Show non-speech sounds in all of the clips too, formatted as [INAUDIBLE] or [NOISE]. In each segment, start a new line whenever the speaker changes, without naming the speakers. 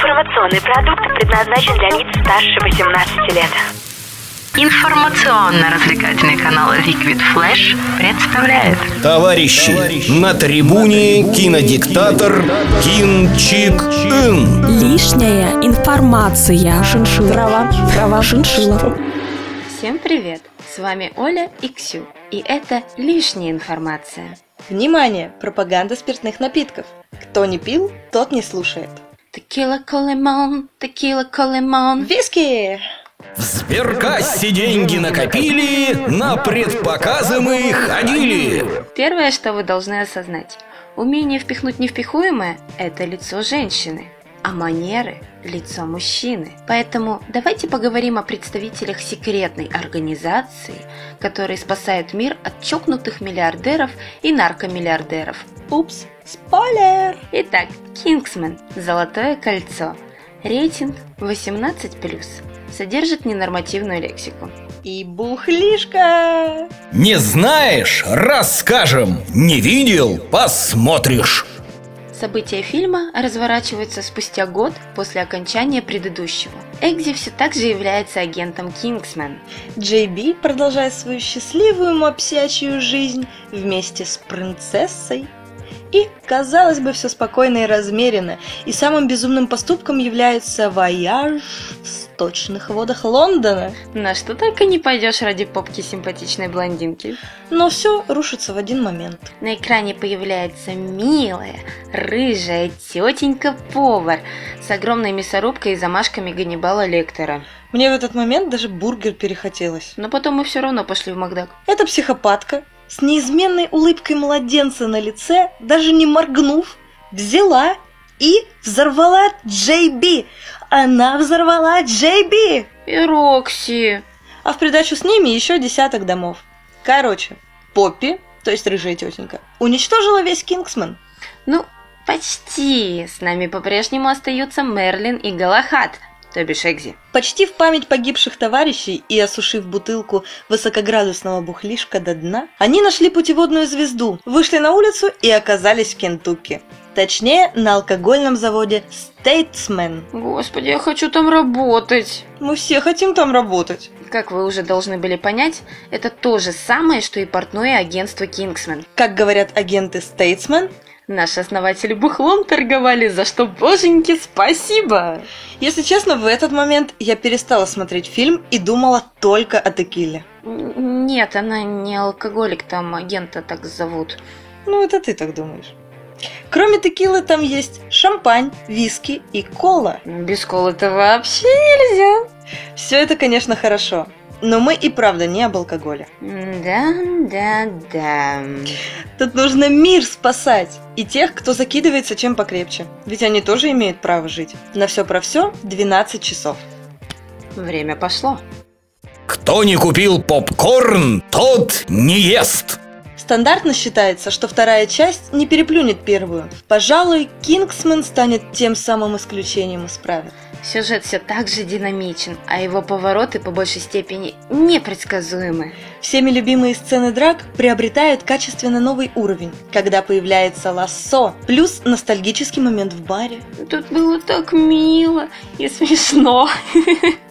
Информационный продукт предназначен для лиц старше 18 лет.
Информационно-развлекательный канал Liquid Flash представляет
Товарищи, на трибуне кинодиктатор Кин Чик Ин.
Лишняя информация. Шиншилла. Трава. Трава. Шиншилла.
Всем привет! С вами Оля и Ксю, и это лишняя информация.
Внимание! Пропаганда спиртных напитков. Кто не пил, тот не слушает.
Текила колемон, текила колемон.
Виски!
В сберкассе деньги накопили, на предпоказы мы ходили.
Первое, что вы должны осознать. Умение впихнуть невпихуемое – это лицо женщины, а манеры – лицо мужчины. Поэтому давайте поговорим о представителях секретной организации, которые спасают мир от чокнутых миллиардеров и наркомиллиардеров.
Упс, спойлер!
Итак, Кингсмен – Золотое кольцо. Рейтинг 18+. Содержит ненормативную лексику.
И бухлишка!
Не знаешь? Расскажем. Не видел? Посмотришь.
События фильма разворачиваются спустя год после окончания предыдущего. Экзи все так же является агентом Кингсмен.
Джей Би продолжает свою счастливую мопсячью жизнь вместе с принцессой. И, казалось бы, все спокойно и размеренно, и самым безумным поступком является вояж в сточных водах Лондона.
На что только не пойдешь ради попки симпатичной блондинки.
Но все рушится в один момент.
На экране появляется милая, рыжая тетенька-повар с огромной мясорубкой и замашками Ганнибала Лектора.
Мне в этот момент даже бургер перехотелось.
Но потом мы все равно пошли в Макдак.
Эта психопатка с неизменной улыбкой младенца на лице, даже не моргнув, взяла и взорвала Джей Би. Она взорвала Джей Би!
И Рокси.
А в придачу с ними еще десяток домов. Короче, Поппи, то есть рыжая тетенька, уничтожила весь Кингсман.
Ну, почти. С нами по-прежнему остаются Мерлин и Галахад, то бишь Экзи.
Почти в память погибших товарищей и осушив бутылку высокоградусного бухлишка до дна, они нашли путеводную звезду, вышли на улицу и оказались в Кентукки. Точнее, на алкогольном заводе Statesman.
Господи, я хочу там работать.
Мы все хотим там работать.
Как вы уже должны были понять, это то же самое, что и портное агентство Кингсмен.
Как говорят агенты Statesman,
Наши основатели бухлом торговали, за что, боженьки, спасибо!
если честно, в этот момент я перестала смотреть фильм и думала только о текиле.
Нет, она не алкоголик, там агента так зовут.
Ну, это ты так думаешь. Кроме текилы там есть шампань, виски и кола.
Без колы-то вообще нельзя.
Все это, конечно, хорошо, но мы и правда не об алкоголе.
Да, да, да.
Тут нужно мир спасать и тех, кто закидывается чем покрепче. Ведь они тоже имеют право жить. На все про все 12 часов.
Время пошло.
Кто не купил попкорн, тот не ест.
Стандартно считается, что вторая часть не переплюнет первую. Пожалуй, Кингсман станет тем самым исключением из правил.
Сюжет все так же динамичен, а его повороты по большей степени непредсказуемы.
Всеми любимые сцены драк приобретают качественно новый уровень, когда появляется лассо, плюс ностальгический момент в баре.
Тут было так мило и смешно. [LAUGHS]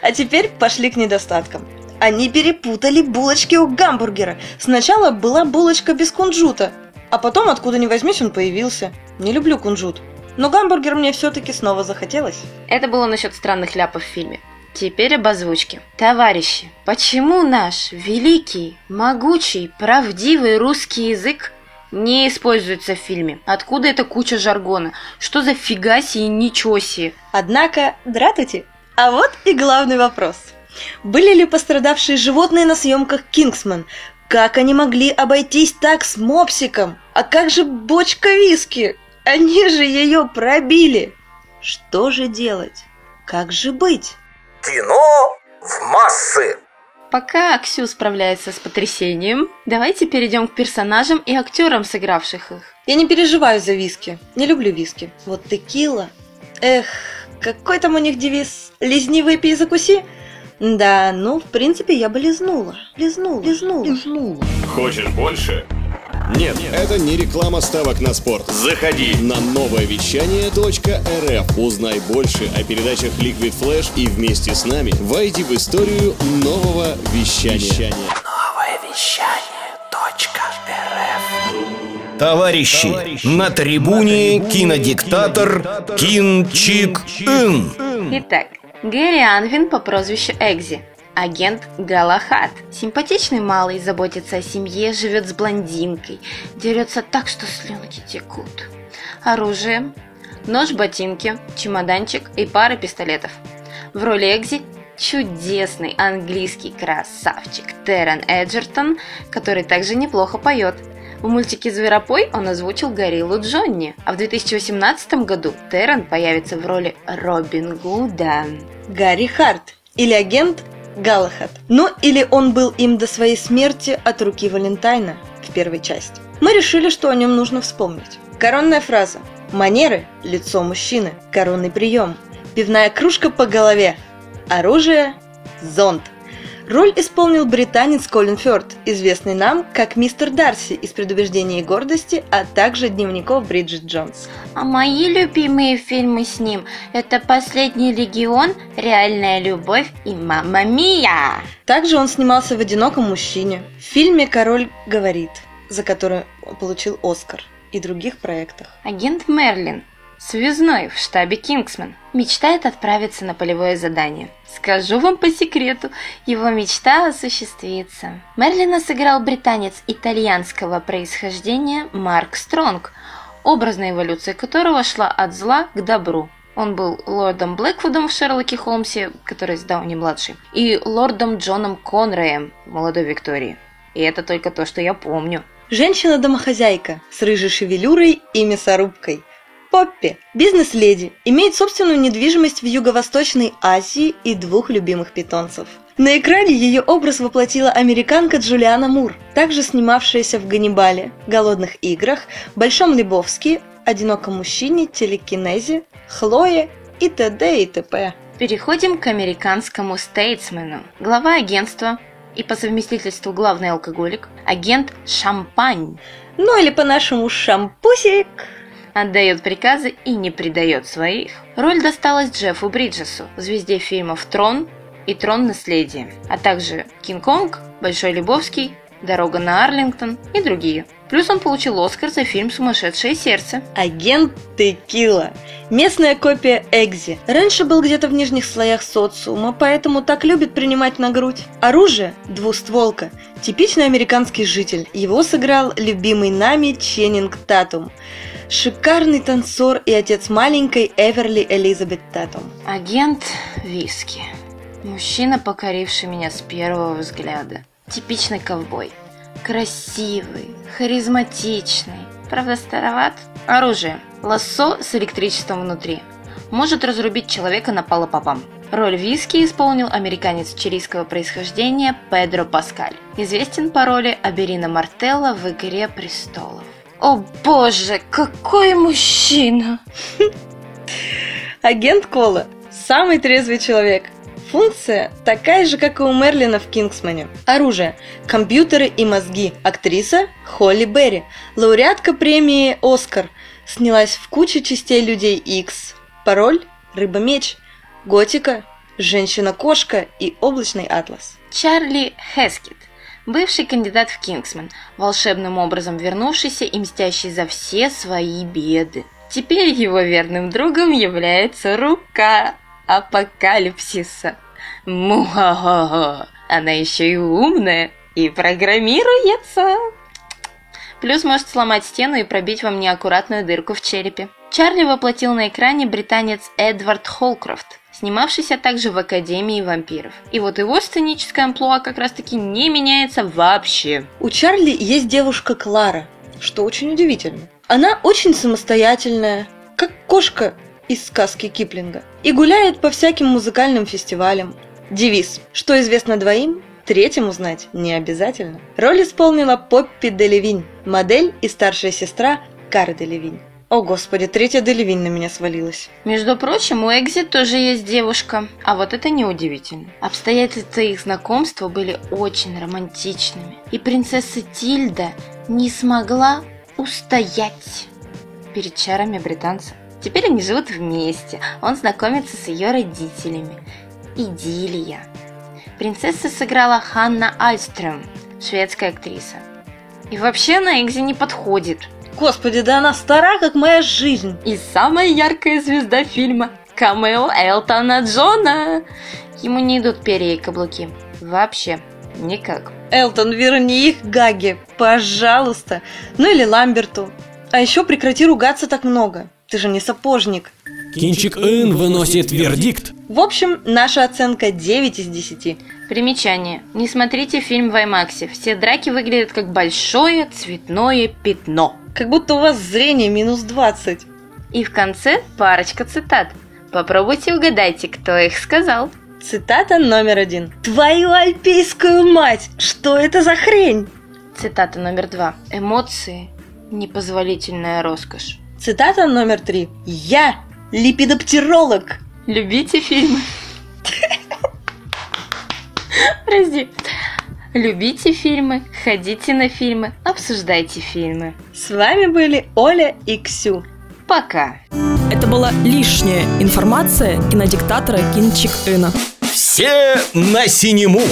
А теперь пошли к недостаткам. Они перепутали булочки у гамбургера. Сначала была булочка без кунжута, а потом, откуда ни возьмись, он появился. Не люблю кунжут. Но гамбургер мне все-таки снова захотелось.
Это было насчет странных ляпов в фильме. Теперь об озвучке. Товарищи, почему наш великий, могучий, правдивый русский язык не используется в фильме? Откуда эта куча жаргона? Что за фигаси и ничего себе?
Однако, дратути. А вот и главный вопрос. Были ли пострадавшие животные на съемках «Кингсман»? Как они могли обойтись так с мопсиком? А как же бочка виски? Они же ее пробили. Что же делать? Как же быть?
Кино в массы.
Пока Ксю справляется с потрясением, давайте перейдем к персонажам и актерам, сыгравших их.
Я не переживаю за виски. Не люблю виски. Вот текила. Эх, какой там у них девиз? Лизни, выпей и закуси? Да, ну, в принципе, я бы лизнула. Лизнула. Лизнула. Лизнула.
Хочешь больше? Нет, это не реклама ставок на спорт. Заходи на новое вещание .рф. Узнай больше о передачах Liquid Flash и вместе с нами войди в историю нового вещания.
Товарищи, на трибуне кинодиктатор Кин Чик Ин.
Итак, Гэри Анвин по прозвищу Экзи. Агент Галахат. Симпатичный малый, заботится о семье, живет с блондинкой. Дерется так, что слюнки текут. Оружие. Нож, ботинки, чемоданчик и пара пистолетов. В роли Экзи чудесный английский красавчик Террен Эджертон, который также неплохо поет. В мультике «Зверопой» он озвучил гориллу Джонни, а в 2018 году Террен появится в роли Робин Гуда.
Гарри Харт или агент Галахад. Ну или он был им до своей смерти от руки Валентайна в первой части. Мы решили, что о нем нужно вспомнить. Коронная фраза. Манеры – лицо мужчины. Коронный прием. Пивная кружка по голове. Оружие – зонт. Роль исполнил британец Колин Фёрд, известный нам как мистер Дарси из «Предубеждения и гордости», а также дневников Бриджит Джонс.
А мои любимые фильмы с ним – это «Последний легион», «Реальная любовь» и «Мамма Мия».
Также он снимался в «Одиноком мужчине», в фильме «Король говорит», за который получил Оскар, и других проектах.
Агент Мерлин, связной в штабе Кингсман, мечтает отправиться на полевое задание. Скажу вам по секрету, его мечта осуществится. Мерлина сыграл британец итальянского происхождения Марк Стронг, образная эволюция которого шла от зла к добру. Он был лордом Блэквудом в Шерлоке Холмсе, который с Дауни-младший, и лордом Джоном Конреем молодой Виктории. И это только то, что я помню.
Женщина-домохозяйка с рыжей шевелюрой и мясорубкой. Поппи, бизнес-леди, имеет собственную недвижимость в Юго-Восточной Азии и двух любимых питомцев. На экране ее образ воплотила американка Джулиана Мур, также снимавшаяся в «Ганнибале», «Голодных играх», «Большом Лебовске», «Одиноком мужчине», «Телекинезе», «Хлое» и т.д. и т.п.
Переходим к американскому стейтсмену. Глава агентства и по совместительству главный алкоголик, агент Шампань,
Ну или по-нашему шампусик.
Отдает приказы и не предает своих. Роль досталась Джеффу Бриджесу, звезде фильмов «Трон» и «Трон. Наследие», а также «Кинг-Конг», «Большой Лебовский», «Дорога на Арлингтон» и другие. Плюс он получил Оскар за фильм «Сумасшедшее сердце».
Агент Текила. Местная копия Экзи. Раньше был где-то в нижних слоях социума, поэтому так любит принимать на грудь. Оружие – двустволка. Типичный американский житель. Его сыграл любимый нами Ченнинг Татум. Шикарный танцор и отец маленькой Эверли Элизабет Татум.
Агент Виски. Мужчина, покоривший меня с первого взгляда. Типичный ковбой. Красивый, харизматичный. Правда, староват. Оружие. Лассо с электричеством внутри. Может разрубить человека на попам. Роль Виски исполнил американец чилийского происхождения Педро Паскаль. Известен по роли Аберина Мартелла в «Игре престолов». О боже, какой мужчина!
Агент Кола – самый трезвый человек. Функция такая же, как и у Мерлина в Кингсмане. Оружие – компьютеры и мозги. Актриса – Холли Берри. Лауреатка премии «Оскар». Снялась в куче частей «Людей Икс». Пароль – Рыба-меч. Готика – Женщина-кошка и Облачный атлас.
Чарли Хескет, бывший кандидат в Кингсман, волшебным образом вернувшийся и мстящий за все свои беды. Теперь его верным другом является рука апокалипсиса. Муха-ха-ха. Она еще и умная и программируется. Плюс может сломать стену и пробить вам неаккуратную дырку в черепе. Чарли воплотил на экране британец Эдвард Холкрофт, снимавшийся также в Академии вампиров. И вот его сценическое амплуа как раз таки не меняется вообще.
У Чарли есть девушка Клара, что очень удивительно. Она очень самостоятельная, как кошка из сказки Киплинга, и гуляет по всяким музыкальным фестивалям. Девиз «Что известно двоим, третьему знать не обязательно». Роль исполнила Поппи Делевинь, модель и старшая сестра Кары Делевинь. О господи, третья Делевинь на меня свалилась.
Между прочим, у Экзи тоже есть девушка, а вот это неудивительно. Обстоятельства их знакомства были очень романтичными, и принцесса Тильда не смогла устоять перед чарами британца. Теперь они живут вместе. Он знакомится с ее родителями. Идиллия. Принцесса сыграла Ханна Альстрöm, шведская актриса. И вообще она Экзи не подходит.
Господи, да она стара, как моя жизнь.
И самая яркая звезда фильма – камео Элтона Джона. Ему не идут перья и каблуки. Вообще. Никак.
Элтон, верни их Гаги, пожалуйста. Ну или Ламберту. А еще прекрати ругаться так много. Ты же не сапожник.
Кинчик Ин выносит вердикт.
В общем, наша оценка 9 из 10.
Примечание. Не смотрите фильм в IMAX. Все драки выглядят как большое цветное пятно.
Как будто у вас зрение минус 20.
И в конце парочка цитат. Попробуйте угадайте, кто их сказал.
Цитата номер один. Твою альпийскую мать! Что это за хрень?
Цитата номер два. Эмоции – непозволительная роскошь.
Цитата номер три. Я липидоптеролог.
Любите фильмы. [LAUGHS] Подожди. Любите фильмы, ходите на фильмы, обсуждайте фильмы.
С вами были Оля и Ксю.
Пока.
Это была лишняя информация кинодиктатора Кинчик Ина.
Все на синему!